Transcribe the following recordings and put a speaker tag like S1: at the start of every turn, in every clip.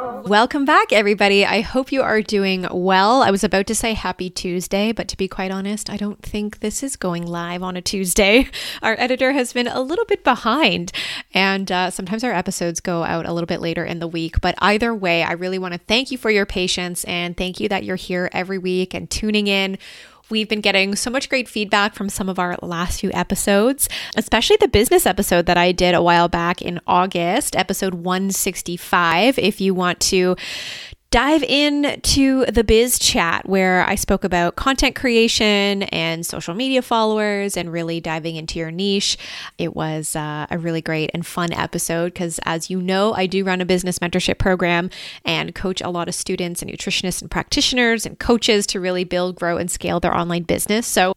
S1: Welcome back, everybody. I hope you are doing well. I was about to say happy Tuesday, but to be quite honest, I don't think this is going live on a Tuesday. Our editor has been a little bit behind, and uh, sometimes our episodes go out a little bit later in the week. But either way, I really want to thank you for your patience and thank you that you're here every week and tuning in. We've been getting so much great feedback from some of our last few episodes, especially the business episode that I did a while back in August, episode 165. If you want to dive into the biz chat where I spoke about content creation and social media followers and really diving into your niche. It was uh, a really great and fun episode because, as you know, I do run a business mentorship program and coach a lot of students and nutritionists and practitioners and coaches to really build, grow, and scale their online business. So,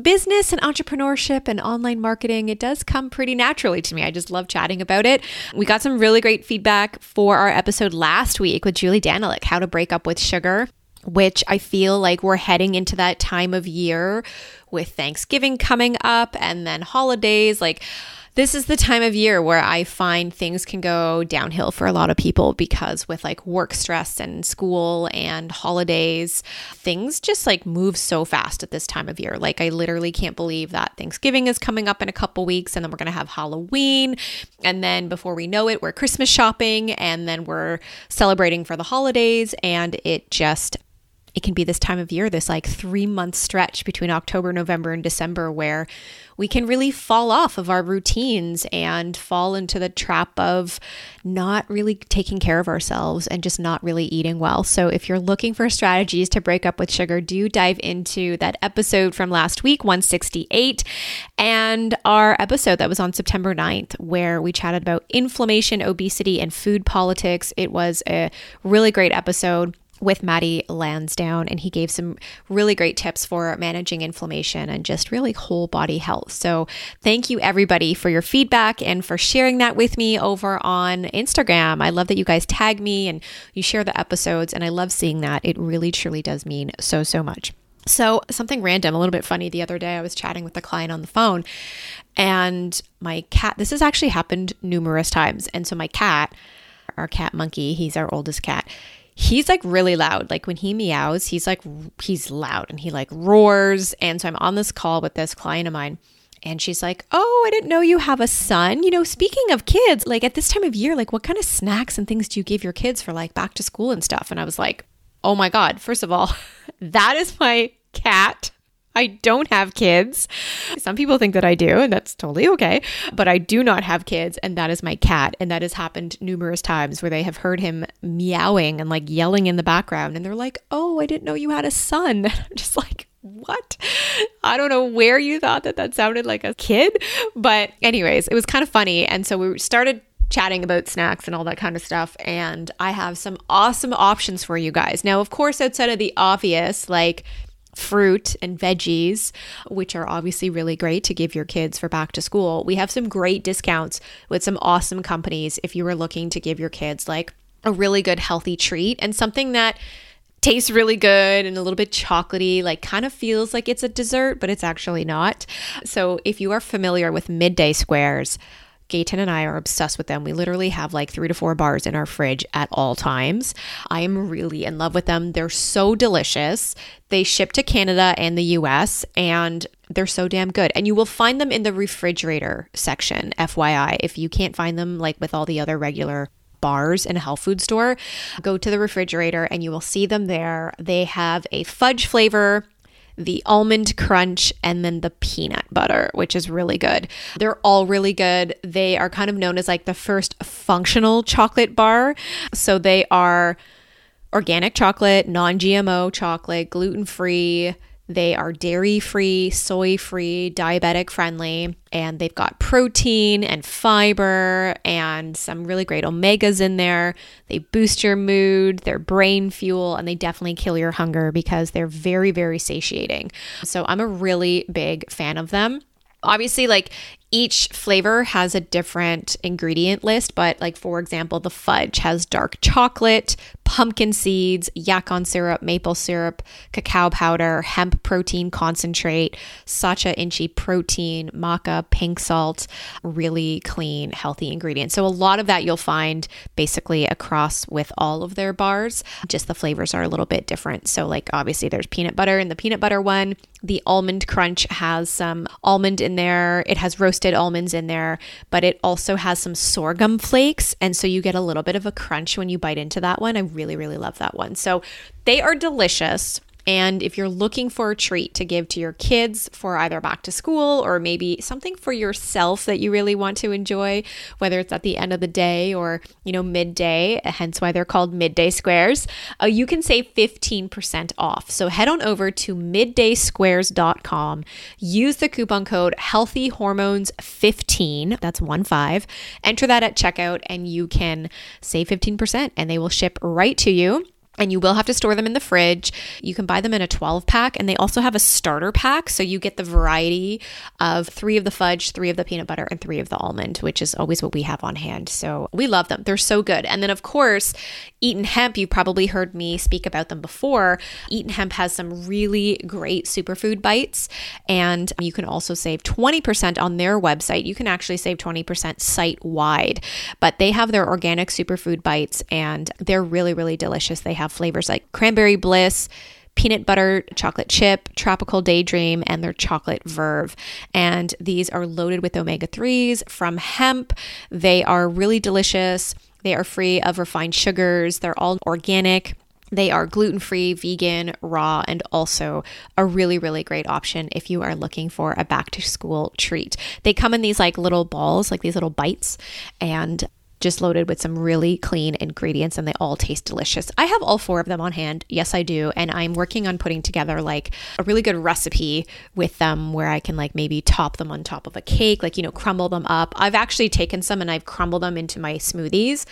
S1: business and entrepreneurship and online marketing, it does come pretty naturally to me. I just love chatting about it. We got some really great feedback for our episode last week with Julie Danilick, How to Break Up with Sugar which I feel like we're heading into that time of year with Thanksgiving coming up and then holidays. Like, this is the time of year where I find things can go downhill for a lot of people because with like work stress and school and holidays, things just like move so fast at this time of year. Like I literally can't believe that Thanksgiving is coming up in a couple weeks and then we're going to have Halloween and then before we know it, we're Christmas shopping and then we're celebrating for the holidays and it just it can be this time of year, this like three month stretch between October, November, and December, where we can really fall off of our routines and fall into the trap of not really taking care of ourselves and just not really eating well. So, if you're looking for strategies to break up with sugar, do dive into that episode from last week, 168, and our episode that was on September 9th, where we chatted about inflammation, obesity, and food politics. It was a really great episode with Matty Lansdown, and he gave some really great tips for managing inflammation and just really whole body health. So, thank you everybody for your feedback and for sharing that with me over on Instagram. I love that you guys tag me and you share the episodes, and I love seeing that. It really, truly does mean so, so much. So, something random, a little bit funny. The other day, I was chatting with a client on the phone, and my cat, this has actually happened numerous times. And so, my cat, our cat monkey, he's our oldest cat he's like really loud. Like when he meows, he's like, he's loud and he like roars. And so I'm on this call with this client of mine. And she's like, Oh, I didn't know you have a son. You know, speaking of kids, like at this time of year, like what kind of snacks and things do you give your kids for like back to school and stuff? And I was like, Oh my God, first of all, that is my cat. I don't have kids. Some people think that I do, and that's totally okay. But I do not have kids, and that is my cat. And that has happened numerous times where they have heard him meowing and like yelling in the background, and they're like, Oh, I didn't know you had a son. And I'm just like, what? I don't know where you thought that that sounded like a kid. But, anyways, it was kind of funny. And so we started chatting about snacks and all that kind of stuff. And I have some awesome options for you guys. Now, of course, outside of the obvious, like, fruit and veggies, which are obviously really great to give your kids for back to school. We have some great discounts with some awesome companies if you were looking to give your kids like a really good healthy treat and something that tastes really good and a little bit chocolatey, like kind of feels like it's a dessert, but it's actually not. So if you are familiar with midday squares, Gayton and I are obsessed with them. We literally have like three to four bars in our fridge at all times. I am really in love with them. They're so delicious. They ship to Canada and the US, and they're so damn good. And you will find them in the refrigerator section, FYI. If you can't find them like with all the other regular bars in a health food store, go to the refrigerator and you will see them there. They have a fudge flavor the almond crunch, and then the peanut butter, which is really good. They're all really good. They are kind of known as like the first functional chocolate bar. So they are organic chocolate, non GMO chocolate, gluten free. They are dairy free, soy free, diabetic friendly, and they've got protein and fiber and some really great omegas in there. They boost your mood, they're brain fuel, and they definitely kill your hunger because they're very, very satiating. So I'm a really big fan of them obviously like each flavor has a different ingredient list, but like for example, the fudge has dark chocolate, pumpkin seeds, yacon syrup, maple syrup, cacao powder, hemp protein concentrate, sacha inchi protein, maca, pink salt, really clean, healthy ingredients. So a lot of that you'll find basically across with all of their bars. Just the flavors are a little bit different. So like obviously there's peanut butter in the peanut butter one. The almond crunch has some almond in there. It has roasted almonds in there, but it also has some sorghum flakes. And so you get a little bit of a crunch when you bite into that one. I really, really love that one. So they are delicious. And if you're looking for a treat to give to your kids for either back to school or maybe something for yourself that you really want to enjoy, whether it's at the end of the day or, you know, midday, hence why they're called midday squares, uh, you can save 15% off. So head on over to middaysquares.com, use the coupon code healthy hormones 15, that's 1 5, enter that at checkout, and you can save 15% and they will ship right to you and you will have to store them in the fridge. You can buy them in a 12 pack, and they also have a starter pack. So you get the variety of three of the fudge, three of the peanut butter, and three of the almond, which is always what we have on hand. So we love them. They're so good. And then, of course, Eton Hemp, you've probably heard me speak about them before. Eton Hemp has some really great superfood bites, and you can also save 20% on their website. You can actually save 20% site wide, but they have their organic superfood bites, and they're really, really delicious. They have flavors like cranberry bliss, peanut butter chocolate chip, tropical daydream, and their chocolate verve. And these are loaded with omega 3s from hemp. They are really delicious. They are free of refined sugars. They're all organic. They are gluten free, vegan, raw, and also a really, really great option if you are looking for a back to school treat. They come in these like little balls, like these little bites, and just loaded with some really clean ingredients and they all taste delicious. I have all four of them on hand. Yes, I do. And I'm working on putting together like a really good recipe with them where I can like maybe top them on top of a cake, like, you know, crumble them up. I've actually taken some and I've crumbled them into my smoothies.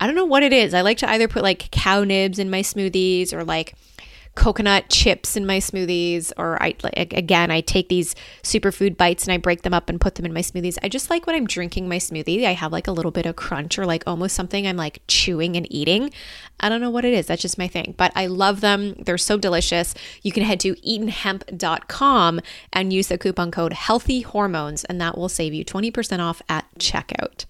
S1: I don't know what it is. I like to either put like cacao nibs in my smoothies or like coconut chips in my smoothies or I like again I take these superfood bites and I break them up and put them in my smoothies. I just like when I'm drinking my smoothie, I have like a little bit of crunch or like almost something I'm like chewing and eating. I don't know what it is. That's just my thing, but I love them. They're so delicious. You can head to eatenhemp.com and use the coupon code healthy hormones and that will save you 20% off at checkout.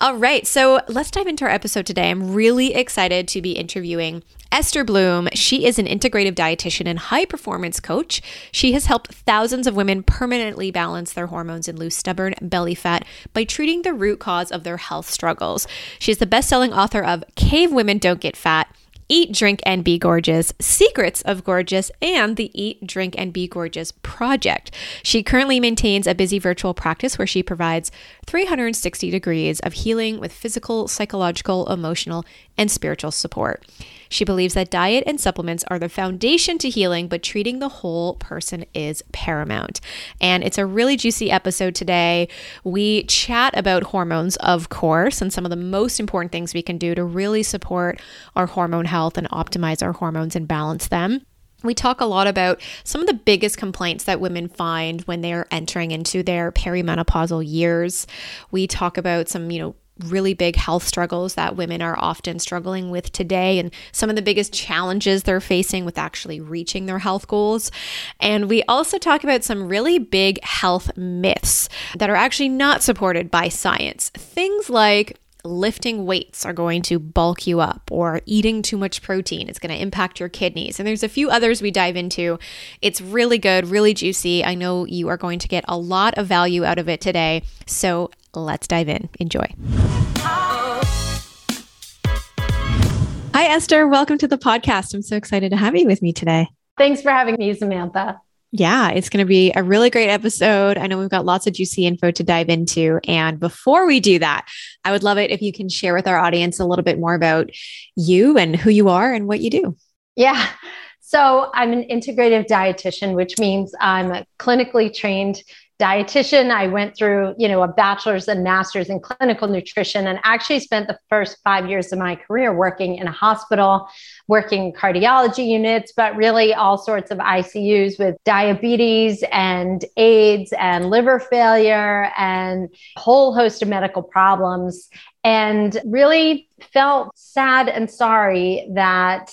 S1: All right, so let's dive into our episode today. I'm really excited to be interviewing Esther Blum, she is an integrative dietitian and high performance coach. She has helped thousands of women permanently balance their hormones and lose stubborn belly fat by treating the root cause of their health struggles. She is the best selling author of Cave Women Don't Get Fat. Eat, Drink, and Be Gorgeous, Secrets of Gorgeous, and the Eat, Drink, and Be Gorgeous Project. She currently maintains a busy virtual practice where she provides 360 degrees of healing with physical, psychological, emotional, and spiritual support. She believes that diet and supplements are the foundation to healing, but treating the whole person is paramount. And it's a really juicy episode today. We chat about hormones, of course, and some of the most important things we can do to really support our hormone health and optimize our hormones and balance them. We talk a lot about some of the biggest complaints that women find when they are entering into their perimenopausal years. We talk about some, you know, really big health struggles that women are often struggling with today and some of the biggest challenges they're facing with actually reaching their health goals. And we also talk about some really big health myths that are actually not supported by science. Things like lifting weights are going to bulk you up, or eating too much protein is going to impact your kidneys. And there's a few others we dive into. It's really good, really juicy. I know you are going to get a lot of value out of it today. So let's dive in. Enjoy. Hi, Esther. Welcome to the podcast. I'm so excited to have you with me today.
S2: Thanks for having me, Samantha.
S1: Yeah, it's going to be a really great episode. I know we've got lots of juicy info to dive into. And before we do that, I would love it if you can share with our audience a little bit more about you and who you are and what you do.
S2: Yeah. So I'm an integrative dietitian, which means I'm a clinically trained dietitian. I went through, you know, a bachelor's and master's in clinical nutrition and actually spent the first five years of my career working in a hospital, working cardiology units, but really all sorts of ICUs with diabetes and AIDS and liver failure and a whole host of medical problems. And really felt sad and sorry that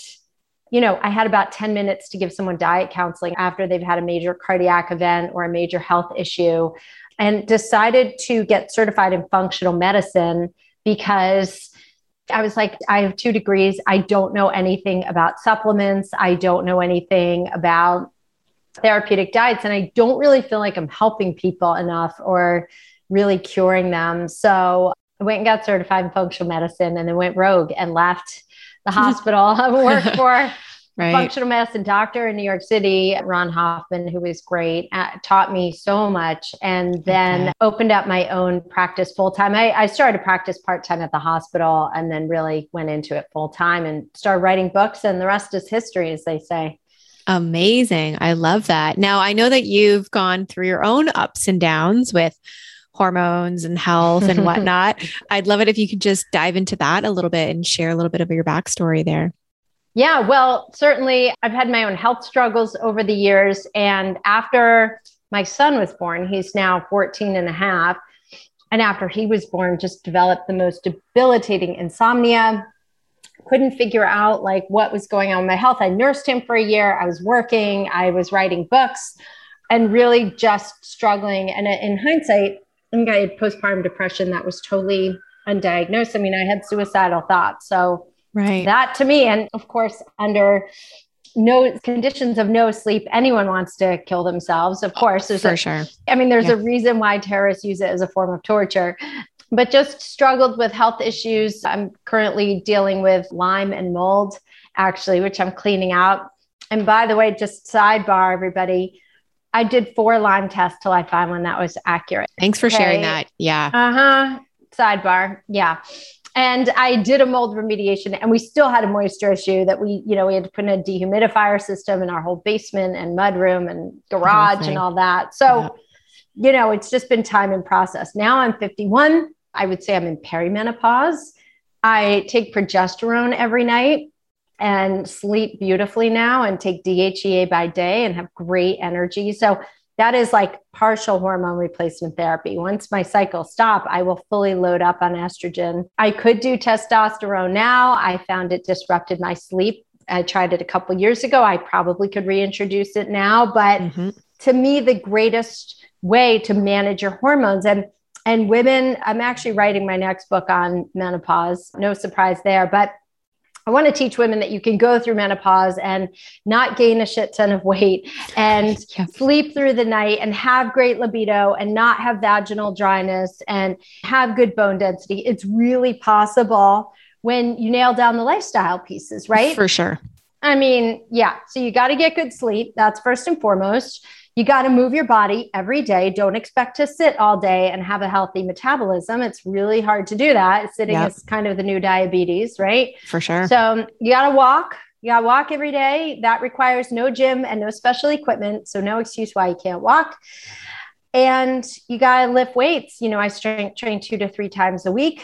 S2: you know, I had about 10 minutes to give someone diet counseling after they've had a major cardiac event or a major health issue and decided to get certified in functional medicine because I was like, I have two degrees. I don't know anything about supplements. I don't know anything about therapeutic diets. And I don't really feel like I'm helping people enough or really curing them. So I went and got certified in functional medicine and then went rogue and left the hospital I worked for. right. Functional medicine doctor in New York City, Ron Hoffman, who was great, uh, taught me so much, and then okay. opened up my own practice full time. I, I started to practice part time at the hospital, and then really went into it full time and started writing books. And the rest is history, as they say.
S1: Amazing. I love that. Now, I know that you've gone through your own ups and downs with hormones and health and whatnot. I'd love it if you could just dive into that a little bit and share a little bit of your backstory there.
S2: Yeah, well, certainly I've had my own health struggles over the years. And after my son was born, he's now 14 and a half. And after he was born, just developed the most debilitating insomnia. Couldn't figure out like what was going on with my health. I nursed him for a year. I was working, I was writing books and really just struggling. And in hindsight, I think I had postpartum depression that was totally undiagnosed. I mean, I had suicidal thoughts. So right. that to me, and of course, under no conditions of no sleep, anyone wants to kill themselves. Of course,
S1: there's for a, sure.
S2: I mean, there's yeah. a reason why terrorists use it as a form of torture. But just struggled with health issues. I'm currently dealing with Lyme and mold, actually, which I'm cleaning out. And by the way, just sidebar, everybody, I did four Lyme tests till I found one that was accurate.
S1: Thanks for okay. sharing that. Yeah.
S2: Uh huh. Sidebar. Yeah. And I did a mold remediation and we still had a moisture issue that we, you know, we had to put in a dehumidifier system in our whole basement and mudroom and garage and all that. So, yeah. you know, it's just been time and process. Now I'm 51. I would say I'm in perimenopause. I take progesterone every night and sleep beautifully now and take DHEA by day and have great energy. So that is like partial hormone replacement therapy. Once my cycles stop, I will fully load up on estrogen. I could do testosterone now. I found it disrupted my sleep. I tried it a couple years ago. I probably could reintroduce it now, but mm-hmm. to me the greatest way to manage your hormones and and women, I'm actually writing my next book on menopause. No surprise there, but I want to teach women that you can go through menopause and not gain a shit ton of weight and yes. sleep through the night and have great libido and not have vaginal dryness and have good bone density. It's really possible when you nail down the lifestyle pieces, right?
S1: For sure.
S2: I mean, yeah. So you got to get good sleep. That's first and foremost. You got to move your body every day. Don't expect to sit all day and have a healthy metabolism. It's really hard to do that. Sitting yep. is kind of the new diabetes, right?
S1: For sure.
S2: So you got to walk. You got to walk every day. That requires no gym and no special equipment. So no excuse why you can't walk. And you got to lift weights. You know, I strength train two to three times a week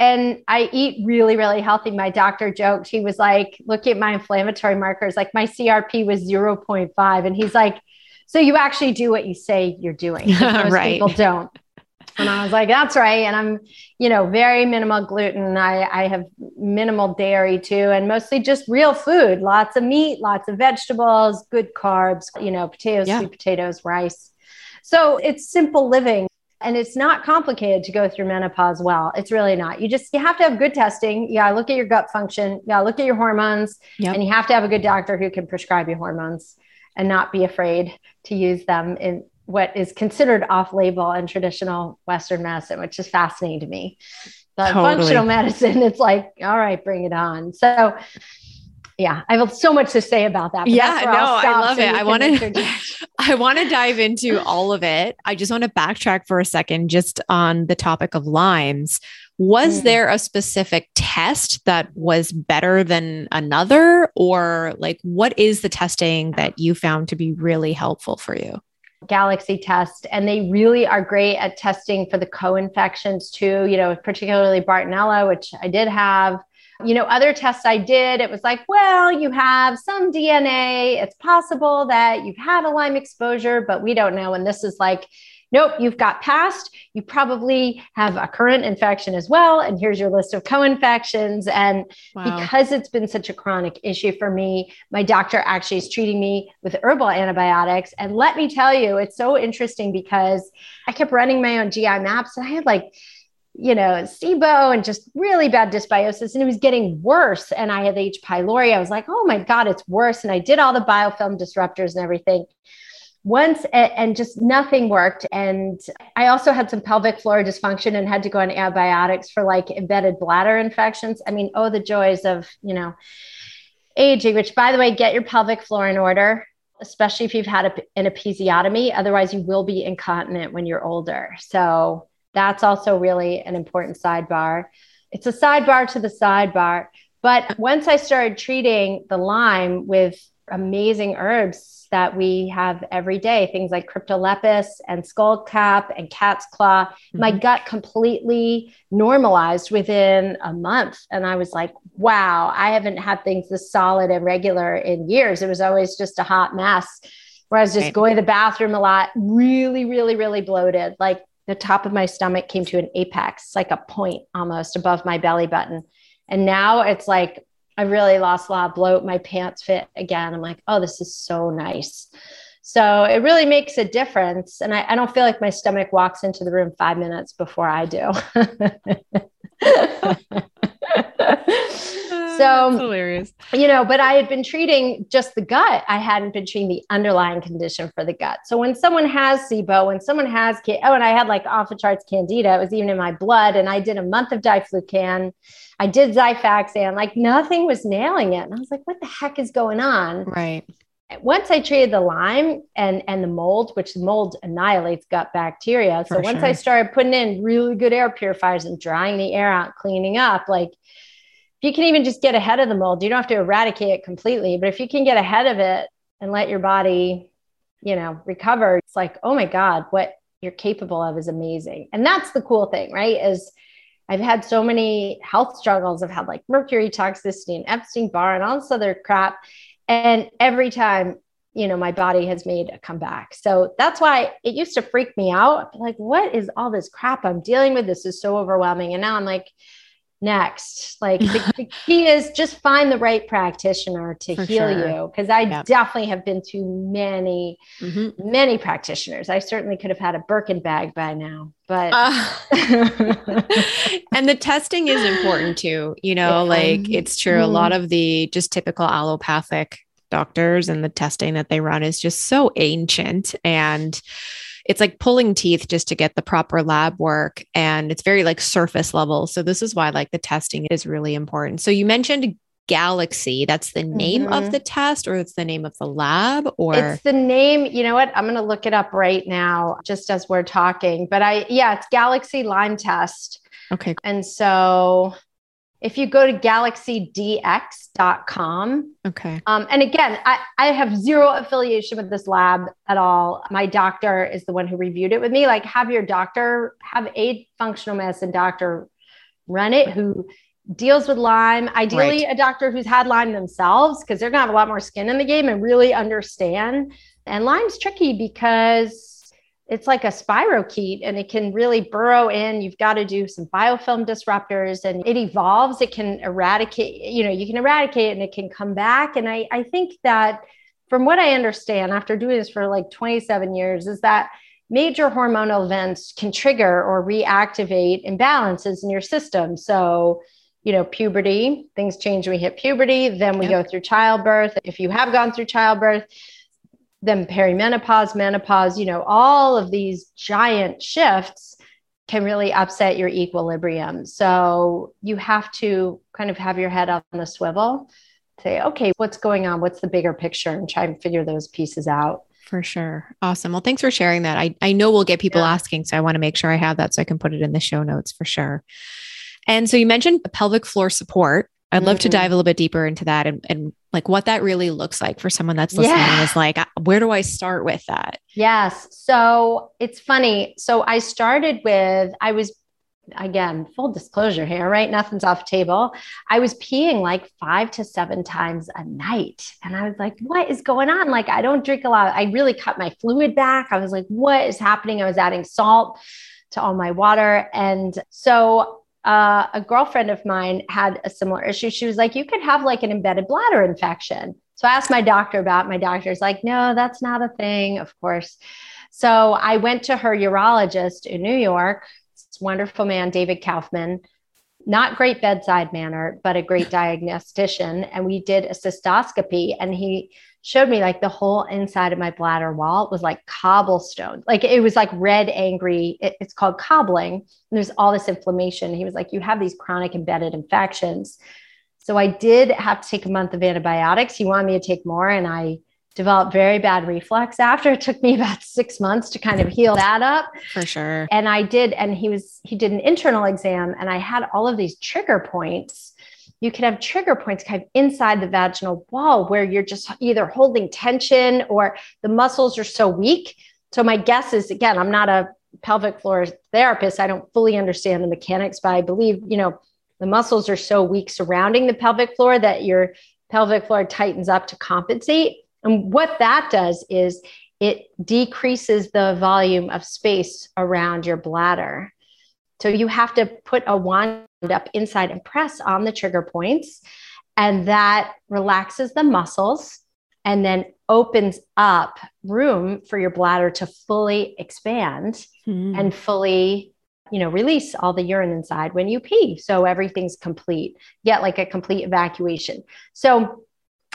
S2: and I eat really, really healthy. My doctor joked, he was like, look at my inflammatory markers. Like my CRP was 0.5. And he's like, so you actually do what you say you're doing. Most right. people don't. And I was like, that's right. And I'm, you know, very minimal gluten. I, I have minimal dairy too, and mostly just real food, lots of meat, lots of vegetables, good carbs, you know, potatoes, yeah. sweet potatoes, rice. So it's simple living. And it's not complicated to go through menopause well. It's really not. You just you have to have good testing. Yeah, look at your gut function, Yeah, look at your hormones, yep. and you have to have a good doctor who can prescribe you hormones and not be afraid to use them in what is considered off label and traditional Western medicine, which is fascinating to me. But totally. functional medicine, it's like, all right, bring it on. So yeah, I have so much to say about that.
S1: Yeah, no, I love so it. I want to, I want to dive into all of it. I just want to backtrack for a second, just on the topic of Lyme's. Was mm. there a specific test that was better than another, or like what is the testing that you found to be really helpful for you?
S2: Galaxy test, and they really are great at testing for the co-infections too. You know, particularly Bartonella, which I did have you know, other tests I did, it was like, well, you have some DNA. It's possible that you've had a Lyme exposure, but we don't know. And this is like, nope, you've got past. You probably have a current infection as well. And here's your list of co infections. And wow. because it's been such a chronic issue for me, my doctor actually is treating me with herbal antibiotics. And let me tell you, it's so interesting because I kept running my own GI maps and I had like, you know, SIBO and just really bad dysbiosis. And it was getting worse. And I had H. pylori. I was like, oh my God, it's worse. And I did all the biofilm disruptors and everything. Once and just nothing worked. And I also had some pelvic floor dysfunction and had to go on antibiotics for like embedded bladder infections. I mean, oh, the joys of, you know, aging, which by the way, get your pelvic floor in order especially if you've had a, an episiotomy. Otherwise, you will be incontinent when you're older. So that's also really an important sidebar. It's a sidebar to the sidebar. But once I started treating the Lyme with amazing herbs that we have every day, things like cryptolepis and skullcap and cat's claw, mm-hmm. my gut completely normalized within a month. And I was like, wow, I haven't had things this solid and regular in years. It was always just a hot mess where I was just right. going to the bathroom a lot, really, really, really bloated, like the top of my stomach came to an apex, like a point almost above my belly button. And now it's like I really lost a lot of bloat. My pants fit again. I'm like, oh, this is so nice. So it really makes a difference. And I, I don't feel like my stomach walks into the room five minutes before I do. so
S1: hilarious.
S2: You know, but I had been treating just the gut. I hadn't been treating the underlying condition for the gut. So when someone has SIBO, when someone has oh, and I had like off the charts candida, it was even in my blood, and I did a month of diflucan. I did Xifaxan, like nothing was nailing it. And I was like, what the heck is going on?
S1: Right.
S2: Once I treated the Lyme and and the mold, which the mold annihilates gut bacteria. So for once sure. I started putting in really good air purifiers and drying the air out, cleaning up, like if you can even just get ahead of the mold, you don't have to eradicate it completely, but if you can get ahead of it and let your body, you know, recover, it's like, oh my God, what you're capable of is amazing. And that's the cool thing, right? Is I've had so many health struggles. I've had like mercury toxicity and Epstein Barr and all this other crap. And every time, you know, my body has made a comeback. So that's why it used to freak me out. Like, what is all this crap I'm dealing with? This is so overwhelming. And now I'm like, next like the, the, key is just find the right practitioner to For heal sure. you because i yep. definitely have been to many mm-hmm. many practitioners i certainly could have had a birkin bag by now but uh,
S1: and the testing is important too you know yeah. like it's true mm-hmm. a lot of the just typical allopathic doctors and the testing that they run is just so ancient and it's like pulling teeth just to get the proper lab work and it's very like surface level. So this is why like the testing is really important. So you mentioned Galaxy. That's the name mm-hmm. of the test or it's the name of the lab or
S2: It's the name, you know what? I'm going to look it up right now just as we're talking. But I yeah, it's Galaxy Lyme test.
S1: Okay.
S2: And so if you go to galaxydx.com.
S1: Okay.
S2: Um, and again, I, I have zero affiliation with this lab at all. My doctor is the one who reviewed it with me. Like, have your doctor, have a functional medicine doctor run it who deals with Lyme. Ideally, right. a doctor who's had Lyme themselves, because they're going to have a lot more skin in the game and really understand. And Lyme's tricky because it's like a spirochete and it can really burrow in. You've got to do some biofilm disruptors and it evolves. It can eradicate, you know, you can eradicate it and it can come back. And I, I think that from what I understand after doing this for like 27 years, is that major hormonal events can trigger or reactivate imbalances in your system. So, you know, puberty, things change when we hit puberty, then we yep. go through childbirth. If you have gone through childbirth, then perimenopause, menopause, you know, all of these giant shifts can really upset your equilibrium. So you have to kind of have your head on the swivel say, okay, what's going on? What's the bigger picture? And try and figure those pieces out.
S1: For sure. Awesome. Well, thanks for sharing that. I, I know we'll get people yeah. asking, so I want to make sure I have that so I can put it in the show notes for sure. And so you mentioned pelvic floor support. I'd love mm-hmm. to dive a little bit deeper into that and, and like what that really looks like for someone that's listening yeah. is like, where do I start with that?
S2: Yes. So it's funny. So I started with, I was again, full disclosure here, right? Nothing's off table. I was peeing like five to seven times a night. And I was like, what is going on? Like, I don't drink a lot. I really cut my fluid back. I was like, what is happening? I was adding salt to all my water. And so uh, a girlfriend of mine had a similar issue. She was like, you could have like an embedded bladder infection. So I asked my doctor about it. My doctor's like, no, that's not a thing, of course. So I went to her urologist in New York this wonderful man, David Kaufman, not great bedside manner, but a great diagnostician. And we did a cystoscopy and he showed me like the whole inside of my bladder wall was like cobblestone. Like it was like red, angry. It, it's called cobbling. And there's all this inflammation. He was like, You have these chronic embedded infections. So I did have to take a month of antibiotics. He wanted me to take more. And I developed very bad reflux after. It took me about six months to kind of heal that up.
S1: For sure.
S2: And I did, and he was, he did an internal exam and I had all of these trigger points. You can have trigger points kind of inside the vaginal wall where you're just either holding tension or the muscles are so weak. So my guess is again, I'm not a pelvic floor therapist. I don't fully understand the mechanics, but I believe, you know, the muscles are so weak surrounding the pelvic floor that your pelvic floor tightens up to compensate. And what that does is it decreases the volume of space around your bladder. So you have to put a wand up inside and press on the trigger points, and that relaxes the muscles and then opens up room for your bladder to fully expand mm. and fully you know release all the urine inside when you pee so everything's complete get like a complete evacuation so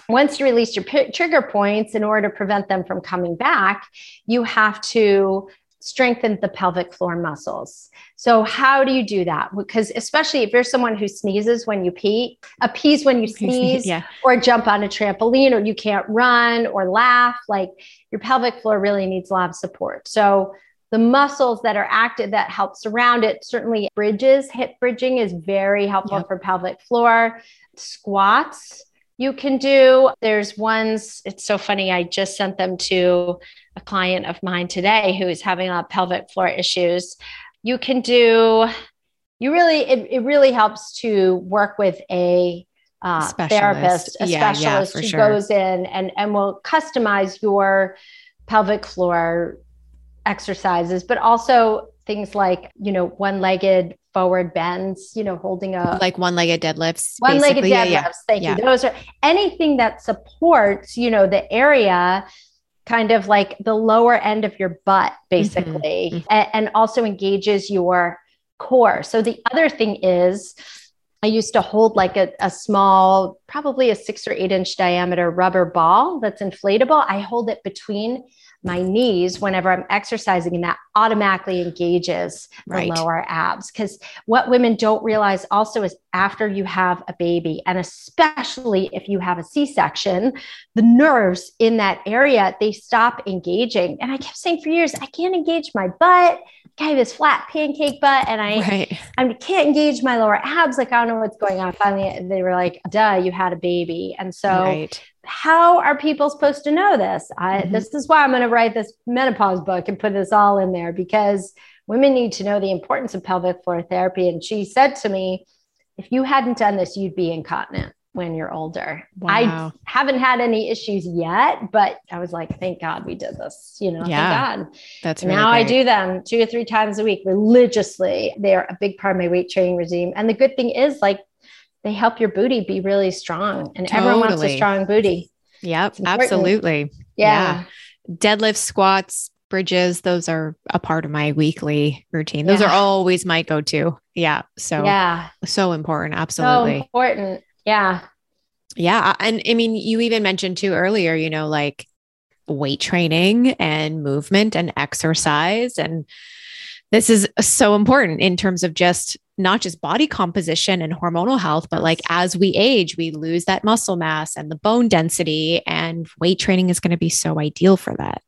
S2: once you release your p- trigger points, in order to prevent them from coming back, you have to strengthen the pelvic floor muscles. So, how do you do that? Because, especially if you're someone who sneezes when you pee, a pees when you sneeze, yeah. or jump on a trampoline, or you can't run or laugh, like your pelvic floor really needs a lot of support. So, the muscles that are active that help surround it certainly bridges hip bridging is very helpful yep. for pelvic floor squats you can do. There's ones, it's so funny. I just sent them to a client of mine today who is having a pelvic floor issues. You can do, you really, it, it really helps to work with a uh, therapist, a yeah, specialist yeah, who sure. goes in and, and will customize your pelvic floor exercises, but also things like, you know, one legged forward bends, you know, holding a
S1: like one legged deadlifts.
S2: One legged deadlifts. Yeah, yeah. Thank yeah. you. Those are anything that supports, you know, the area kind of like the lower end of your butt, basically, mm-hmm. and, and also engages your core. So the other thing is, I used to hold like a, a small, probably a six or eight inch diameter rubber ball that's inflatable. I hold it between my knees whenever I'm exercising, and that automatically engages right. the lower abs. Because what women don't realize also is after you have a baby, and especially if you have a C section, the nerves in that area they stop engaging. And I kept saying for years, I can't engage my butt. I have this flat pancake butt, and I right. I can't engage my lower abs. Like I don't know what's going on. Finally, they were like, "Duh, you had a baby," and so. Right how are people supposed to know this? I, mm-hmm. This is why I'm going to write this menopause book and put this all in there because women need to know the importance of pelvic floor therapy. And she said to me, if you hadn't done this, you'd be incontinent when you're older. Wow. I haven't had any issues yet, but I was like, thank God we did this. You know, yeah, thank God. That's really now great. I do them two or three times a week religiously. They are a big part of my weight training regime. And the good thing is, like, they help your booty be really strong and totally. everyone wants a strong booty.
S1: Yep, absolutely.
S2: Yeah.
S1: yeah. Deadlift, squats, bridges, those are a part of my weekly routine. Those yeah. are always my go-to. Yeah. So yeah, so important. Absolutely.
S2: So important. Yeah.
S1: Yeah. And I mean, you even mentioned too earlier, you know, like weight training and movement and exercise. And this is so important in terms of just not just body composition and hormonal health, but like as we age, we lose that muscle mass and the bone density, and weight training is going to be so ideal for that.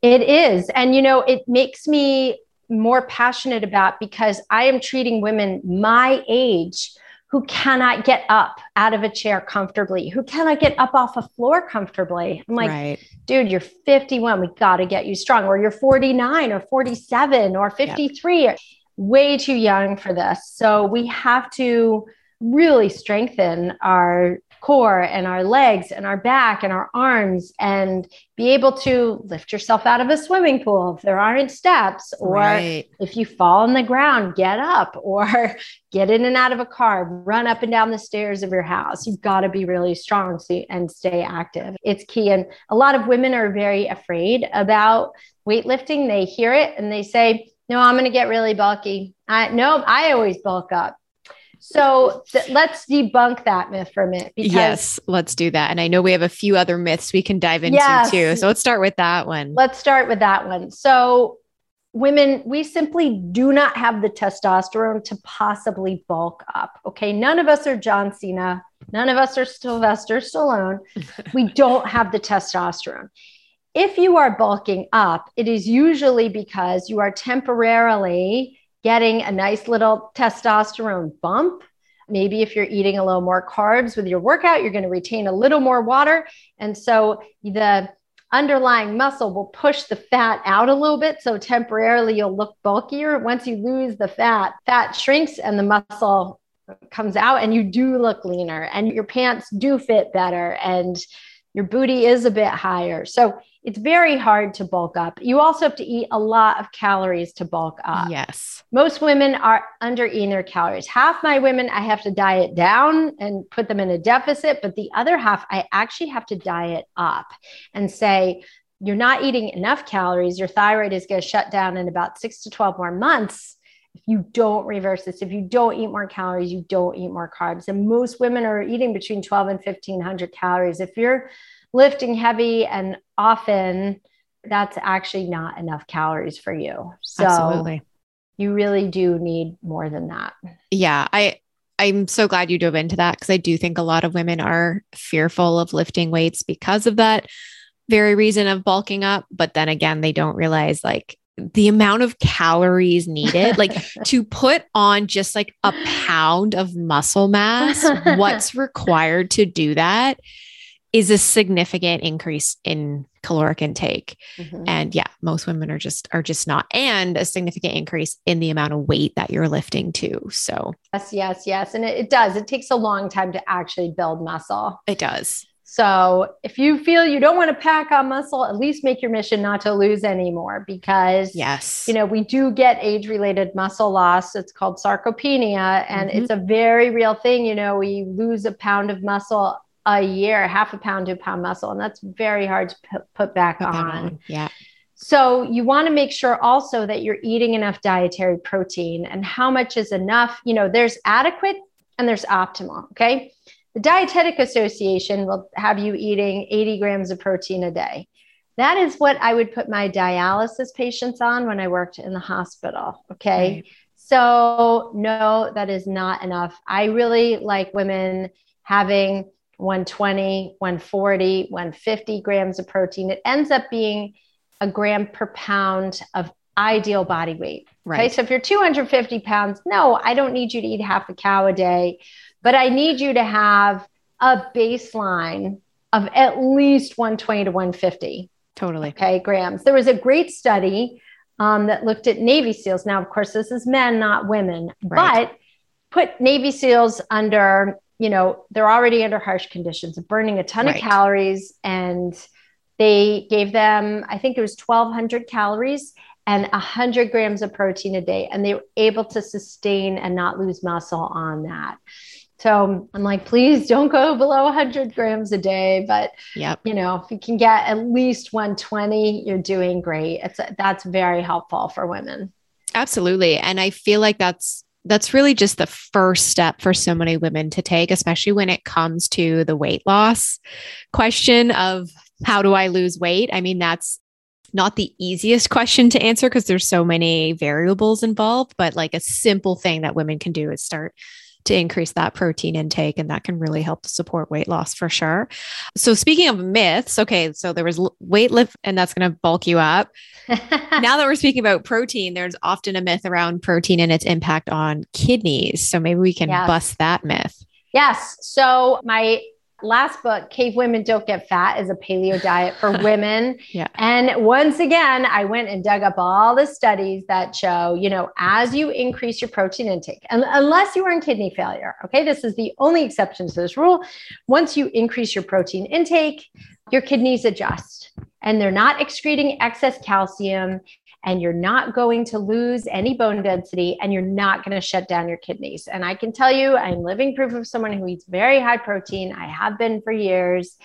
S2: It is. And, you know, it makes me more passionate about because I am treating women my age who cannot get up out of a chair comfortably, who cannot get up off a floor comfortably. I'm like, right. dude, you're 51. We got to get you strong. Or you're 49 or 47 or 53. Yep. Way too young for this. So we have to really strengthen our core and our legs and our back and our arms and be able to lift yourself out of a swimming pool if there aren't steps or right. if you fall on the ground get up or get in and out of a car run up and down the stairs of your house. You've got to be really strong and stay active. It's key and a lot of women are very afraid about weightlifting. They hear it and they say no i'm going to get really bulky. I, no i always bulk up so th- let's debunk that myth for a minute.
S1: Because yes, let's do that. And I know we have a few other myths we can dive into yes. too. So let's start with that one.
S2: Let's start with that one. So, women, we simply do not have the testosterone to possibly bulk up. Okay. None of us are John Cena. None of us are Sylvester Stallone. we don't have the testosterone. If you are bulking up, it is usually because you are temporarily getting a nice little testosterone bump. Maybe if you're eating a little more carbs with your workout, you're going to retain a little more water. And so the underlying muscle will push the fat out a little bit. So temporarily you'll look bulkier. Once you lose the fat, fat shrinks and the muscle comes out and you do look leaner and your pants do fit better and your booty is a bit higher. So it's very hard to bulk up. You also have to eat a lot of calories to bulk up.
S1: Yes.
S2: Most women are under eating their calories. Half my women, I have to diet down and put them in a deficit, but the other half, I actually have to diet up and say, you're not eating enough calories. Your thyroid is going to shut down in about six to 12 more months if you don't reverse this, if you don't eat more calories, you don't eat more carbs. And most women are eating between 12 and 1500 calories. If you're lifting heavy and often, that's actually not enough calories for you. So Absolutely. you really do need more than that.
S1: Yeah. I, I'm so glad you dove into that because I do think a lot of women are fearful of lifting weights because of that very reason of bulking up. But then again, they don't realize like the amount of calories needed, like to put on just like a pound of muscle mass, what's required to do that is a significant increase in caloric intake. Mm-hmm. and yeah most women are just are just not. And a significant increase in the amount of weight that you're lifting too. So
S2: yes yes yes. And it, it does. It takes a long time to actually build muscle.
S1: It does.
S2: So if you feel you don't want to pack on muscle, at least make your mission not to lose anymore because
S1: yes,
S2: you know, we do get age-related muscle loss. It's called sarcopenia. And mm-hmm. it's a very real thing. You know, we lose a pound of muscle a year, half a pound to a pound muscle, and that's very hard to p- put back put on. on.
S1: Yeah.
S2: So you want to make sure also that you're eating enough dietary protein and how much is enough. You know, there's adequate and there's optimal. Okay. The Dietetic Association will have you eating 80 grams of protein a day. That is what I would put my dialysis patients on when I worked in the hospital. Okay. Right. So, no, that is not enough. I really like women having 120, 140, 150 grams of protein. It ends up being a gram per pound of ideal body weight. Right. Okay. So if you're 250 pounds, no, I don't need you to eat half a cow a day, but I need you to have a baseline of at least 120 to 150.
S1: Totally.
S2: Okay. Grams. There was a great study um, that looked at Navy SEALs. Now, of course, this is men, not women, right. but put Navy SEALs under you know, they're already under harsh conditions burning a ton right. of calories. And they gave them, I think it was 1,200 calories and 100 grams of protein a day. And they were able to sustain and not lose muscle on that. So I'm like, please don't go below 100 grams a day. But
S1: yep.
S2: you know, if you can get at least 120, you're doing great. It's that's very helpful for women.
S1: Absolutely, and I feel like that's that's really just the first step for so many women to take, especially when it comes to the weight loss question of how do I lose weight? I mean, that's not the easiest question to answer because there's so many variables involved, but like a simple thing that women can do is start to increase that protein intake and that can really help to support weight loss for sure. So speaking of myths, okay, so there was weight lift and that's going to bulk you up. now that we're speaking about protein, there's often a myth around protein and its impact on kidneys. So maybe we can yes. bust that myth.
S2: Yes. So my last book, Cave Women Don't Get Fat, is a paleo diet for women.
S1: yeah.
S2: And once again, I went and dug up all the studies that show, you know, as you increase your protein intake, and unless you are in kidney failure, okay, this is the only exception to this rule. Once you increase your protein intake, your kidneys adjust and they're not excreting excess calcium and you're not going to lose any bone density and you're not going to shut down your kidneys. And I can tell you, I'm living proof of someone who eats very high protein. I have been for years.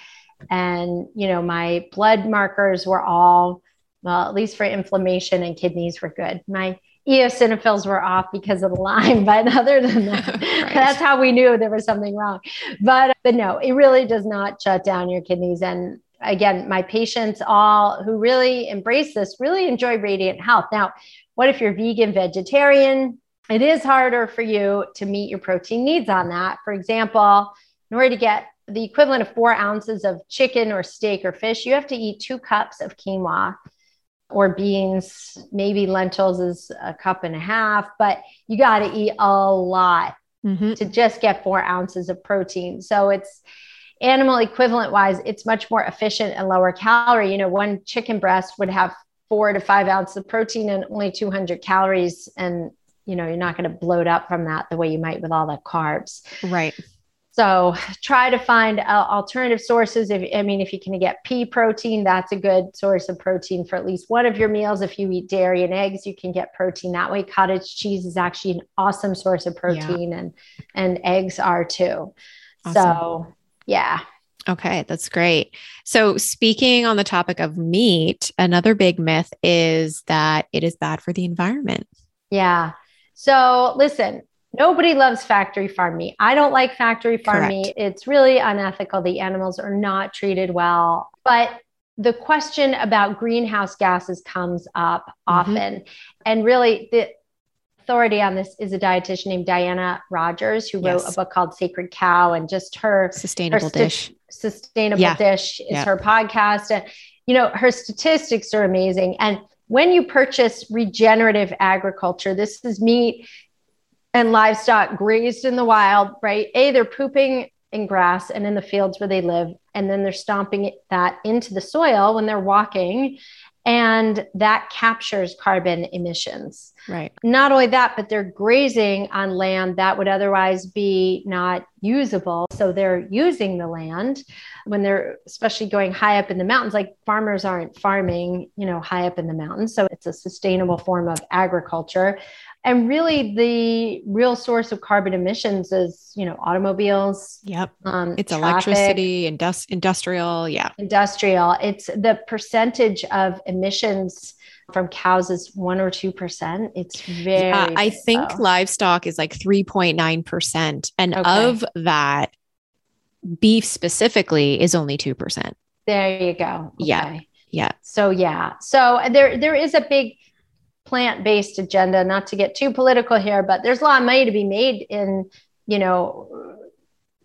S2: And, you know, my blood markers were all, well, at least for inflammation and kidneys were good. My eosinophils were off because of the Lyme, but other than that, right. that's how we knew there was something wrong. But uh, but no, it really does not shut down your kidneys. And again, my patients all who really embrace this really enjoy radiant health. Now, what if you're vegan, vegetarian? It is harder for you to meet your protein needs on that. For example, in order to get the equivalent of four ounces of chicken or steak or fish, you have to eat two cups of quinoa or beans. Maybe lentils is a cup and a half, but you got to eat a lot mm-hmm. to just get four ounces of protein. So it's animal equivalent wise, it's much more efficient and lower calorie. You know, one chicken breast would have four to five ounces of protein and only 200 calories. And, you know, you're not going to bloat up from that the way you might with all the carbs.
S1: Right.
S2: So try to find uh, alternative sources. If I mean, if you can get pea protein, that's a good source of protein for at least one of your meals. If you eat dairy and eggs, you can get protein that way. Cottage cheese is actually an awesome source of protein, yeah. and and eggs are too. Awesome. So yeah.
S1: Okay, that's great. So, speaking on the topic of meat, another big myth is that it is bad for the environment.
S2: Yeah. So, listen, nobody loves factory farm meat. I don't like factory farm Correct. meat. It's really unethical. The animals are not treated well. But the question about greenhouse gases comes up mm-hmm. often. And really, the, authority on this is a dietitian named Diana Rodgers, who yes. wrote a book called Sacred Cow, and just her
S1: sustainable her st- dish.
S2: Sustainable yeah. dish is yeah. her podcast, and you know her statistics are amazing. And when you purchase regenerative agriculture, this is meat and livestock grazed in the wild, right? A, they're pooping in grass and in the fields where they live, and then they're stomping that into the soil when they're walking and that captures carbon emissions.
S1: Right.
S2: Not only that, but they're grazing on land that would otherwise be not usable. So they're using the land when they're especially going high up in the mountains. Like farmers aren't farming, you know, high up in the mountains. So it's a sustainable form of agriculture and really the real source of carbon emissions is you know automobiles
S1: yep. um, it's traffic, electricity indus- industrial yeah.
S2: Industrial. It's the percentage of emissions from cows is one or two percent. It's very yeah,
S1: i think low. livestock is like 3.9 percent. And okay. of that beef specifically is only 2%
S2: there you go.
S1: Okay. yeah yeah.
S2: So yeah. So there there is a big plant based agenda, not to get too political here, but there's a lot of money to be made in, you know,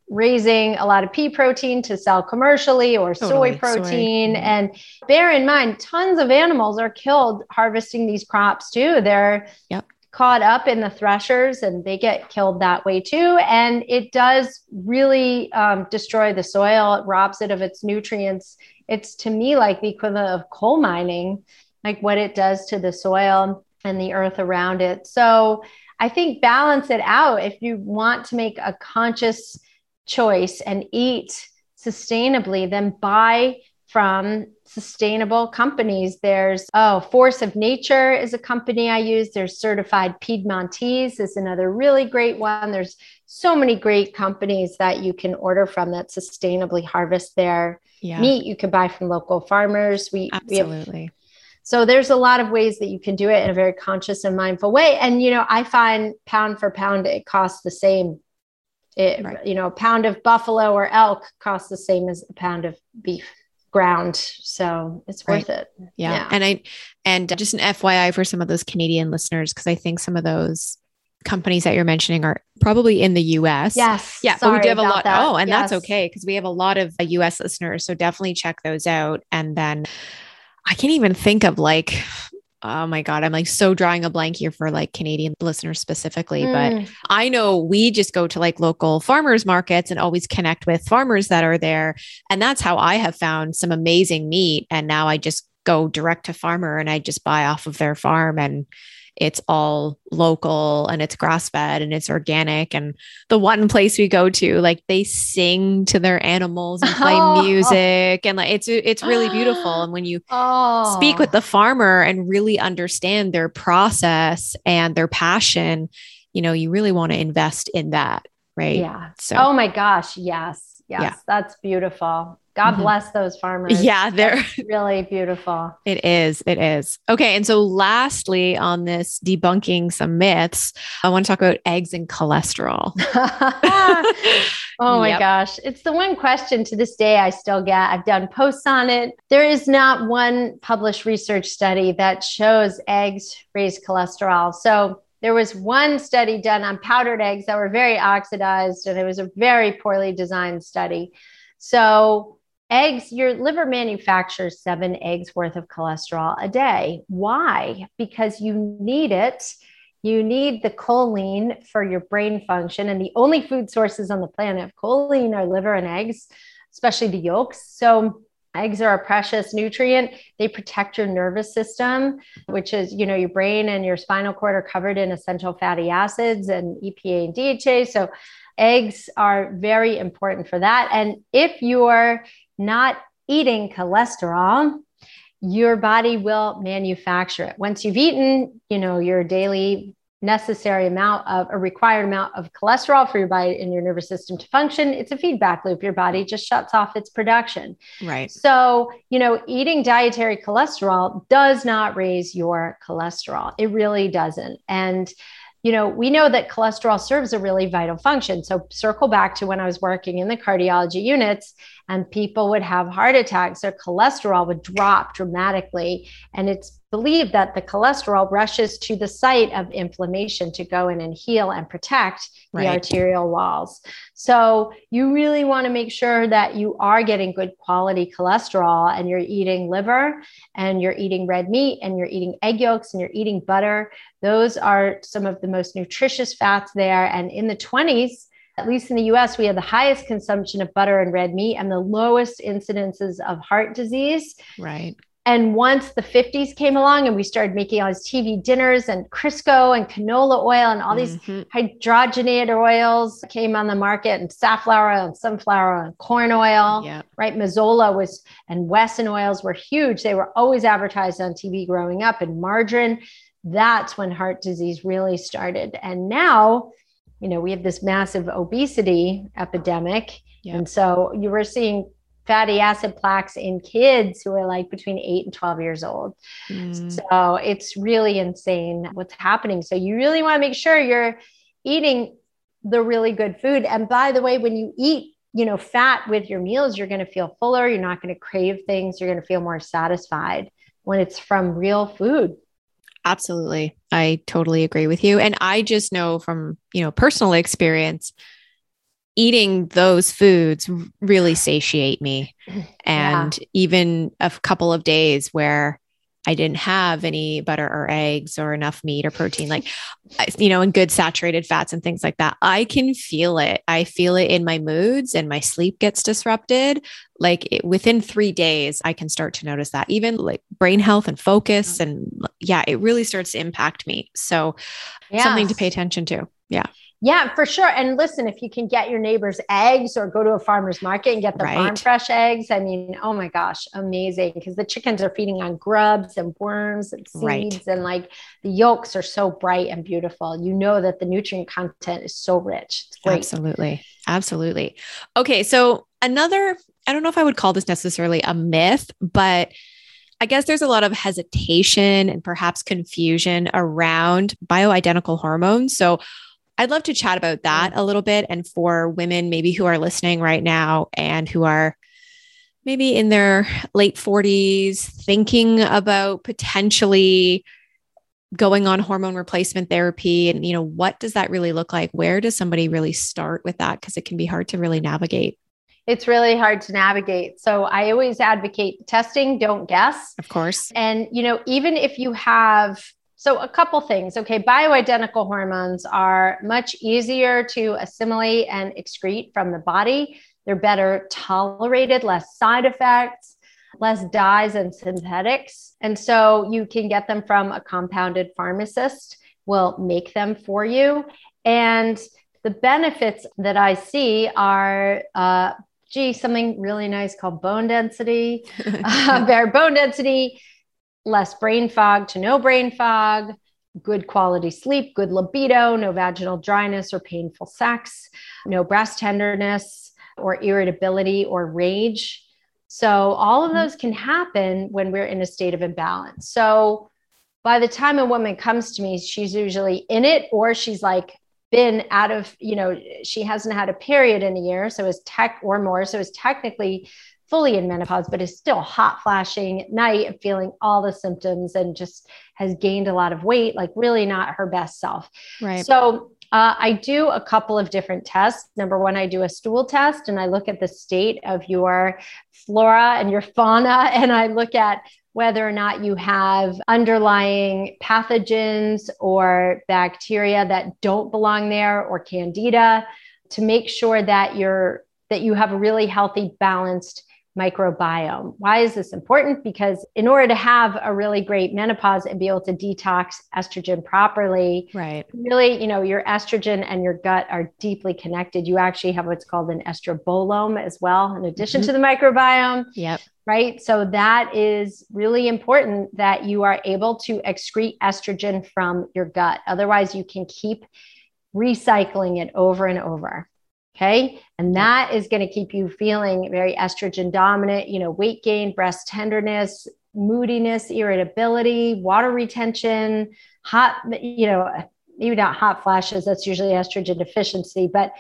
S2: raising a lot of pea protein to sell commercially or totally. soy protein. Soy. And bear in mind, tons of animals are killed harvesting these crops too. They're
S1: yep.
S2: caught up in the threshers and they get killed that way too. And it does really um, destroy the soil, it robs it of its nutrients. It's to me like the equivalent of coal mining like what it does to the soil and the earth around it. So I think balance it out if you want to make a conscious choice and eat sustainably, then buy from sustainable companies. There's oh, Force of Nature is a company I use. There's Certified Piedmontese is another really great one. There's so many great companies that you can order from that sustainably harvest their yeah. meat. You can buy from local farmers. We
S1: absolutely.
S2: We have, so there's a lot of ways that you can do it in a very conscious and mindful way. And you know, I find pound for pound it costs the same. It, right. you know, a pound of buffalo or elk costs the same as a pound of beef. ground. So it's worth it.
S1: Yeah. yeah. And I, and just an FYI for some of those Canadian listeners, because I think some of those companies that you're mentioning are probably in the US.
S2: Yes.
S1: Yeah. but we do have a lot. That. Oh, and yes. that's okay because we have a lot of US listeners. So definitely check those out. And then I can't even think of like, oh my God, I'm like so drawing a blank here for like Canadian listeners specifically. Mm. But I know we just go to like local farmers markets and always connect with farmers that are there. And that's how I have found some amazing meat. And now I just go direct to farmer and I just buy off of their farm and it's all local and it's grass fed and it's organic. And the one place we go to, like they sing to their animals and play oh. music, and like it's it's really beautiful. And when you oh. speak with the farmer and really understand their process and their passion, you know, you really want to invest in that, right?
S2: Yeah. So, oh my gosh, yes, yes, yeah. that's beautiful. God mm-hmm. bless those farmers.
S1: Yeah, they're
S2: That's really beautiful.
S1: It is. It is. Okay. And so, lastly, on this debunking some myths, I want to talk about eggs and cholesterol.
S2: oh my yep. gosh. It's the one question to this day I still get. I've done posts on it. There is not one published research study that shows eggs raise cholesterol. So, there was one study done on powdered eggs that were very oxidized, and it was a very poorly designed study. So, eggs, your liver manufactures seven eggs worth of cholesterol a day. Why? Because you need it. You need the choline for your brain function. And the only food sources on the planet of choline are liver and eggs, especially the yolks. So, eggs are a precious nutrient. They protect your nervous system, which is, you know, your brain and your spinal cord are covered in essential fatty acids and EPA and DHA. So, eggs are very important for that. And if you're not eating cholesterol, your body will manufacture it. Once you've eaten, you know, your daily necessary amount of a required amount of cholesterol for your body and your nervous system to function, it's a feedback loop. Your body just shuts off its production.
S1: Right.
S2: So, you know, eating dietary cholesterol does not raise your cholesterol. It really doesn't. And you know, we know that cholesterol serves a really vital function. So, circle back to when I was working in the cardiology units and people would have heart attacks, their cholesterol would drop dramatically. And it's believed that the cholesterol rushes to the site of inflammation to go in and heal and protect the right. arterial walls. So, you really want to make sure that you are getting good quality cholesterol and you're eating liver and you're eating red meat and you're eating egg yolks and you're eating butter. Those are some of the most nutritious fats there. And in the 20s, at least in the US, we have the highest consumption of butter and red meat and the lowest incidences of heart disease.
S1: Right.
S2: And once the 50s came along and we started making all these TV dinners and Crisco and canola oil and all these mm-hmm. hydrogenated oils came on the market and safflower oil and sunflower oil and corn oil,
S1: yep.
S2: right? Mazola was and Wesson oils were huge. They were always advertised on TV growing up and margarine. That's when heart disease really started. And now, you know, we have this massive obesity epidemic. Yep. And so you were seeing fatty acid plaques in kids who are like between 8 and 12 years old. Mm. So it's really insane what's happening. So you really want to make sure you're eating the really good food. And by the way, when you eat, you know, fat with your meals, you're going to feel fuller, you're not going to crave things, you're going to feel more satisfied when it's from real food.
S1: Absolutely. I totally agree with you. And I just know from, you know, personal experience, eating those foods really satiate me. And yeah. even a couple of days where I didn't have any butter or eggs or enough meat or protein, like, you know, and good saturated fats and things like that. I can feel it. I feel it in my moods and my sleep gets disrupted. Like it, within three days, I can start to notice that even like brain health and focus. Mm-hmm. And yeah, it really starts to impact me. So something to pay attention to. Yeah.
S2: Yeah, for sure. And listen, if you can get your neighbor's eggs or go to a farmer's market and get the right. farm fresh eggs, I mean, oh my gosh, amazing. Because the chickens are feeding on grubs and worms and seeds, right. and like the yolks are so bright and beautiful. You know that the nutrient content is so rich.
S1: Absolutely. Absolutely. Okay. So, another, I don't know if I would call this necessarily a myth, but I guess there's a lot of hesitation and perhaps confusion around bioidentical hormones. So, I'd love to chat about that a little bit. And for women maybe who are listening right now and who are maybe in their late 40s thinking about potentially going on hormone replacement therapy and you know what does that really look like? Where does somebody really start with that? Because it can be hard to really navigate.
S2: It's really hard to navigate. So i always advocate testing don't guess.
S1: Of course.
S2: And you know even if you have so a couple things okay bioidentical hormones are much easier to assimilate and excrete from the body they're better tolerated less side effects less dyes and synthetics. And so you can get them from a compounded pharmacist, will make them for you. And the benefits that I see are, uh, gee, something really nice called bone density, uh, better bone density, less brain fog to no brain fog, good quality sleep, good libido, no vaginal dryness or painful sex, no breast tenderness or irritability or rage so all of mm-hmm. those can happen when we're in a state of imbalance. So by the time a woman comes to me, she's usually in it or she's like been out of, you know, she hasn't had a period in a year. So is tech or more. So is technically fully in menopause, but is still hot flashing at night and feeling all the symptoms and just has gained a lot of weight, like really not her best self.
S1: Right.
S2: So uh, I do a couple of different tests. Number one, I do a stool test and I look at the state of your flora and your fauna, and I look at whether or not you have underlying pathogens or bacteria that don't belong there or candida to make sure that you're that you have a really healthy balanced microbiome. Why is this important? Because in order to have a really great menopause and be able to detox estrogen properly,
S1: right?
S2: Really, you know, your estrogen and your gut are deeply connected. You actually have what's called an estrobolome as well, in addition mm-hmm. to the microbiome.
S1: Yep.
S2: Right. So that is really important that you are able to excrete estrogen from your gut. Otherwise, you can keep recycling it over and over. Okay. And that is going to keep you feeling very estrogen dominant, you know, weight gain, breast tenderness, moodiness, irritability, water retention, hot, you know, maybe not hot flashes. That's usually estrogen deficiency, but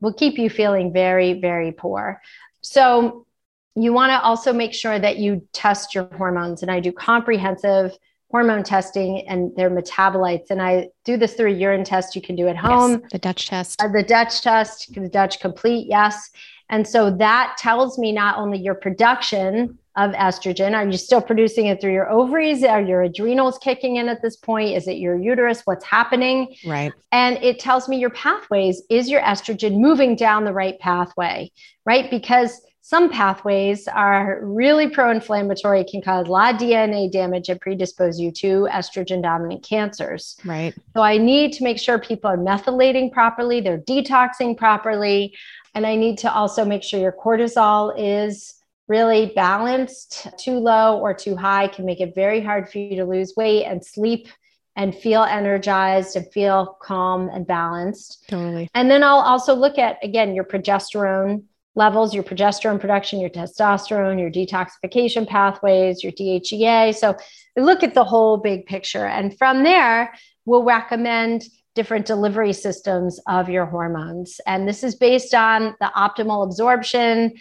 S2: will keep you feeling very, very poor. So you want to also make sure that you test your hormones. And I do comprehensive hormone testing and their metabolites. And I do this through a urine test you can do at home.
S1: Yes, the Dutch test.
S2: Uh, the Dutch test, the Dutch complete, yes. And so that tells me not only your production of estrogen, are you still producing it through your ovaries? Are your adrenals kicking in at this point? Is it your uterus? What's happening?
S1: Right.
S2: And it tells me your pathways. Is your estrogen moving down the right pathway? Right. Because some pathways are really pro inflammatory, can cause a lot of DNA damage and predispose you to estrogen dominant cancers.
S1: Right.
S2: So I need to make sure people are methylating properly, they're detoxing properly. And I need to also make sure your cortisol is really balanced. Too low or too high can make it very hard for you to lose weight and sleep and feel energized and feel calm and balanced.
S1: Totally.
S2: And then I'll also look at, again, your progesterone levels, your progesterone production, your testosterone, your detoxification pathways, your DHEA. So look at the whole big picture. And from there, we'll recommend different delivery systems of your hormones. And this is based on the optimal absorption,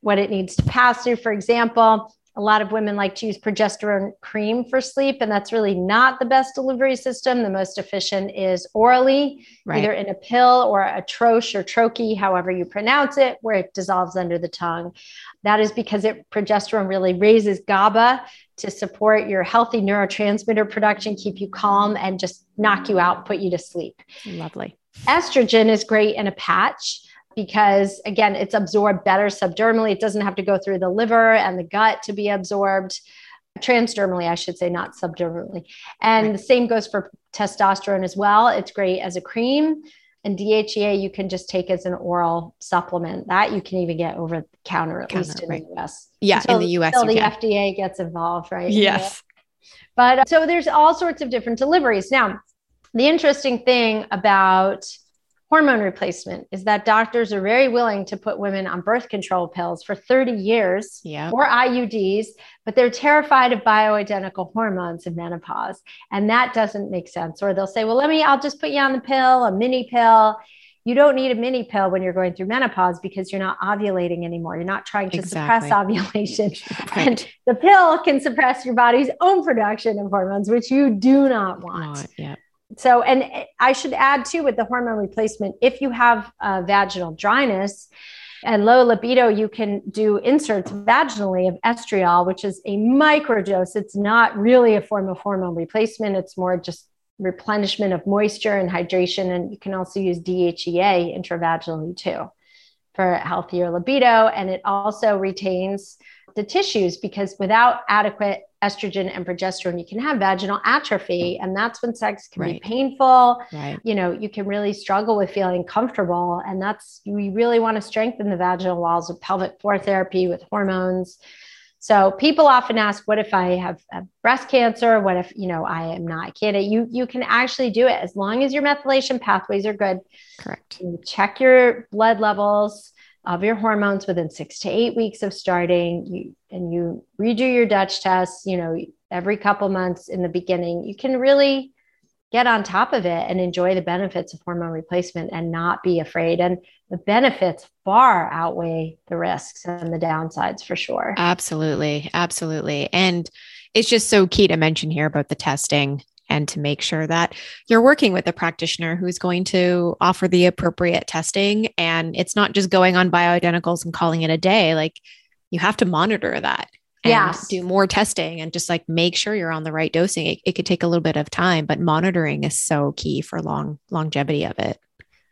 S2: what it needs to pass through. For example, a lot of women like to use progesterone cream for sleep, and that's really not the best delivery system. The most efficient is orally, right. either in a pill or a troche or troche, however you pronounce it, where it dissolves under the tongue. That is because it progesterone really raises GABA to support your healthy neurotransmitter production, keep you calm, and just knock you out, put you to sleep.
S1: Lovely.
S2: Estrogen is great in a patch because again it's absorbed better subdermally it doesn't have to go through the liver and the gut to be absorbed transdermally i should say not subdermally and right. the same goes for testosterone as well it's great as a cream and DHEA you can just take as an oral supplement. That you can even get over the counter, at counter, least in right. the US.
S1: Yeah, until, in the US.
S2: Until the
S1: can.
S2: FDA gets involved, right?
S1: Yes.
S2: But uh, so there's all sorts of different deliveries. Now, the interesting thing about hormone replacement is that doctors are very willing to put women on birth control pills for 30 years
S1: yeah.
S2: or IUDs, but they're terrified of bioidentical hormones in menopause. And that doesn't make sense. Or they'll say, well, let me, I'll just put you on the pill, a mini pill. you don't need a mini pill when you're going through menopause because you're not ovulating anymore. You're not trying to exactly. suppress ovulation. Right. And the pill can suppress your body's own production of hormones, which you do not want.
S1: yeah.
S2: So, and I should add too with the hormone replacement, if you have uh, vaginal dryness, and low libido, you can do inserts vaginally of estriol, which is a microdose. It's not really a form of hormone replacement. It's more just replenishment of moisture and hydration. And you can also use DHEA intravaginally too for healthier libido. And it also retains the tissues because without adequate estrogen and progesterone, you can have vaginal atrophy. And that's when sex can right. be painful.
S1: Right.
S2: You know, you can really struggle with feeling comfortable. And that's, we really want to strengthen the vaginal walls with pelvic floor therapy with hormones. So people often ask, what if I have, breast cancer? What if, you know, I am not a candidate? You, you can actually do it as long as your methylation pathways are good.
S1: Correct.
S2: You check your blood levels of your hormones within six to eight weeks of starting. You and you redo your dutch tests you know every couple months in the beginning you can really get on top of it and enjoy the benefits of hormone replacement and not be afraid. And the benefits far outweigh the risks and the downsides for sure.
S1: Absolutely. Absolutely. And it's just so key to mention here about the testing and to make sure that you're working with a practitioner who's going to offer the appropriate testing. And it's not just going on bioidenticals and calling it a day. Like you have to monitor that and
S2: yes.
S1: do more testing and just like make sure you're on the right dosing. It, it could take a little bit of time, but monitoring is so key for long longevity of it.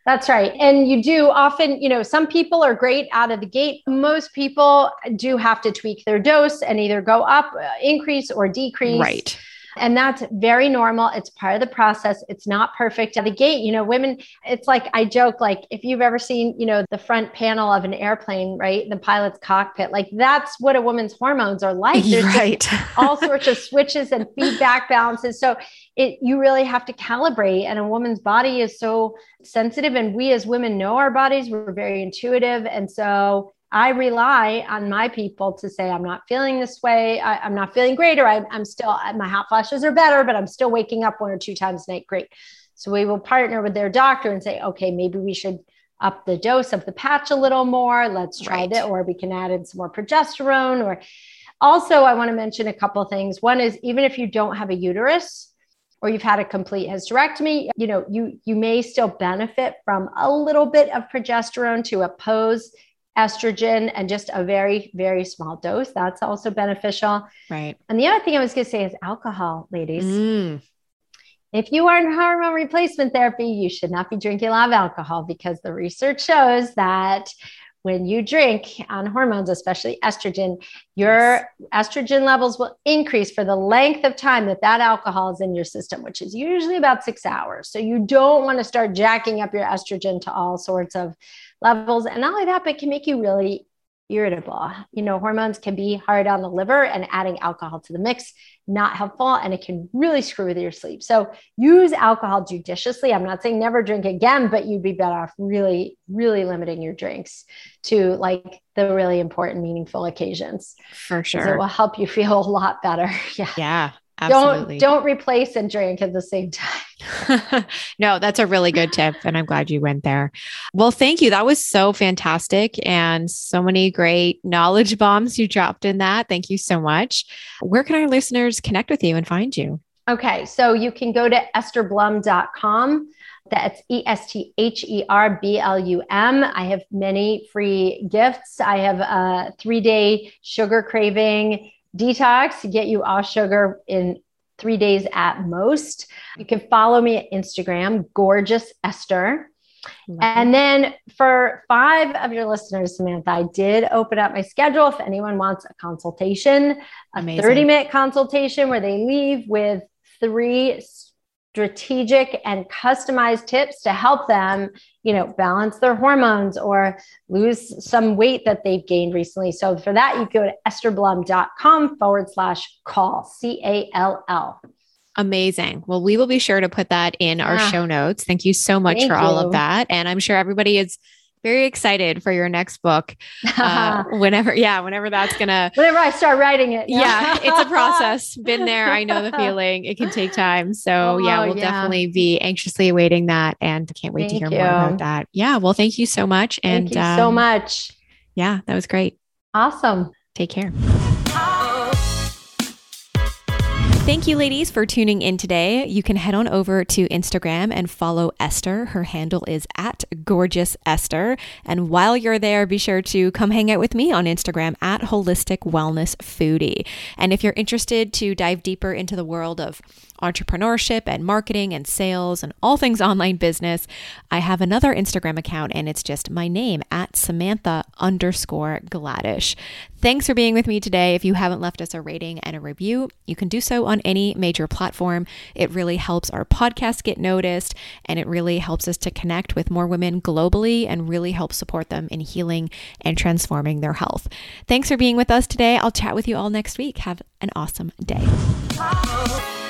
S2: That's right. And you do often, you know, some people are great out of the gate. Most people do have to tweak their dose and either go up, uh, increase, or decrease.
S1: Right.
S2: And that's very normal. It's part of the process. It's not perfect at the gate. You know, women, it's like I joke, like if you've ever seen, you know, the front panel of an airplane, right? The pilot's cockpit, like that's what a woman's hormones are like.
S1: There's right.
S2: all sorts of switches and feedback balances. So it you really have to calibrate. And a woman's body is so sensitive. And we as women know our bodies, we're very intuitive. And so I rely on my people to say, I'm not feeling this way. I, am not feeling great, or I, I'm still, my hot flashes are better, but I'm still waking up one or two times a night. Great. So we will partner with their doctor and say, okay, maybe we should up the dose of the patch a little more. Let's try right. that, or we can add in some more progesterone. Or also, I want to mention a couple things. One is even if you don't have a uterus, or you've had a complete hysterectomy, you know, you you may still benefit from a little bit of progesterone to oppose estrogen and just a very, very small dose. That's also beneficial.
S1: Right.
S2: And the other thing I was going to say is alcohol, ladies.
S1: Mm.
S2: If you are in hormone replacement therapy, you should not be drinking a lot of alcohol because the research shows that when you drink on hormones, especially estrogen, your yes. estrogen levels will increase for the length of time that that alcohol is in your system, which is usually about six hours. So you don't want to start jacking up your estrogen to all sorts of levels. And not only that, but it can make you really irritable. You know, hormones can be hard on the liver, and adding alcohol to the mix not helpful, and it can really screw with your sleep. So use alcohol judiciously. I'm not saying never drink again, but you'd be better off really, really limiting your drinks to like the really important, meaningful occasions.
S1: For sure,
S2: it will help you feel a lot better. Yeah,
S1: yeah, Absolutely.
S2: Don't don't replace and drink at the same time.
S1: no, that's a really good tip and I'm glad you went there. Well, thank you. That was so fantastic and so many great knowledge bombs you dropped in that. Thank you so much. Where can our listeners connect with you and find you?
S2: Okay, so you can go to estherblum.com. That's E S T H E R B L U M. I have many free gifts. I have a three day sugar craving detox get you off sugar in three days at most. You can follow me at Instagram, gorgeous Esther. And then for five of your listeners, Samantha, I did open up my schedule. If anyone wants a consultation, a Amazing. 30 minute consultation where they leave with three strategic and customized tips to help them, you know, balance their hormones or lose some weight that they've gained recently. So for that, you go to estherblum.com forward slash call, C A L L.
S1: Amazing. Well, we will be sure to put that in our show notes. Thank you so much for you. all of that. And I'm sure everybody is very excited for your next book. Uh, whenever, yeah, whenever that's gonna.
S2: Whenever I start writing it.
S1: Yeah. yeah, it's a process. Been there. I know the feeling. It can take time. So oh, yeah, we'll yeah. definitely be anxiously awaiting that, and can't wait thank to hear you. more about that. Yeah. Well, thank you so much.
S2: And you um, so much.
S1: Yeah, that was great.
S2: Awesome.
S1: Take care. Thank you, ladies, for tuning in today. You can head on over to Instagram and follow Esther. Her handle is at gorgeous Esther. And while you're there, be sure to come hang out with me on Instagram at holistic wellness foodie. And if you're interested to dive deeper into the world of entrepreneurship and marketing and sales and all things online business, I have another Instagram account and it's just my name at Samantha underscore Gladish. Thanks for being with me today. If you haven't left us a rating and a review, you can do so on any major platform. It really helps our podcast get noticed and it really helps us to connect with more women globally and really help support them in healing and transforming their health. Thanks for being with us today. I'll chat with you all next week. Have an awesome day. Oh.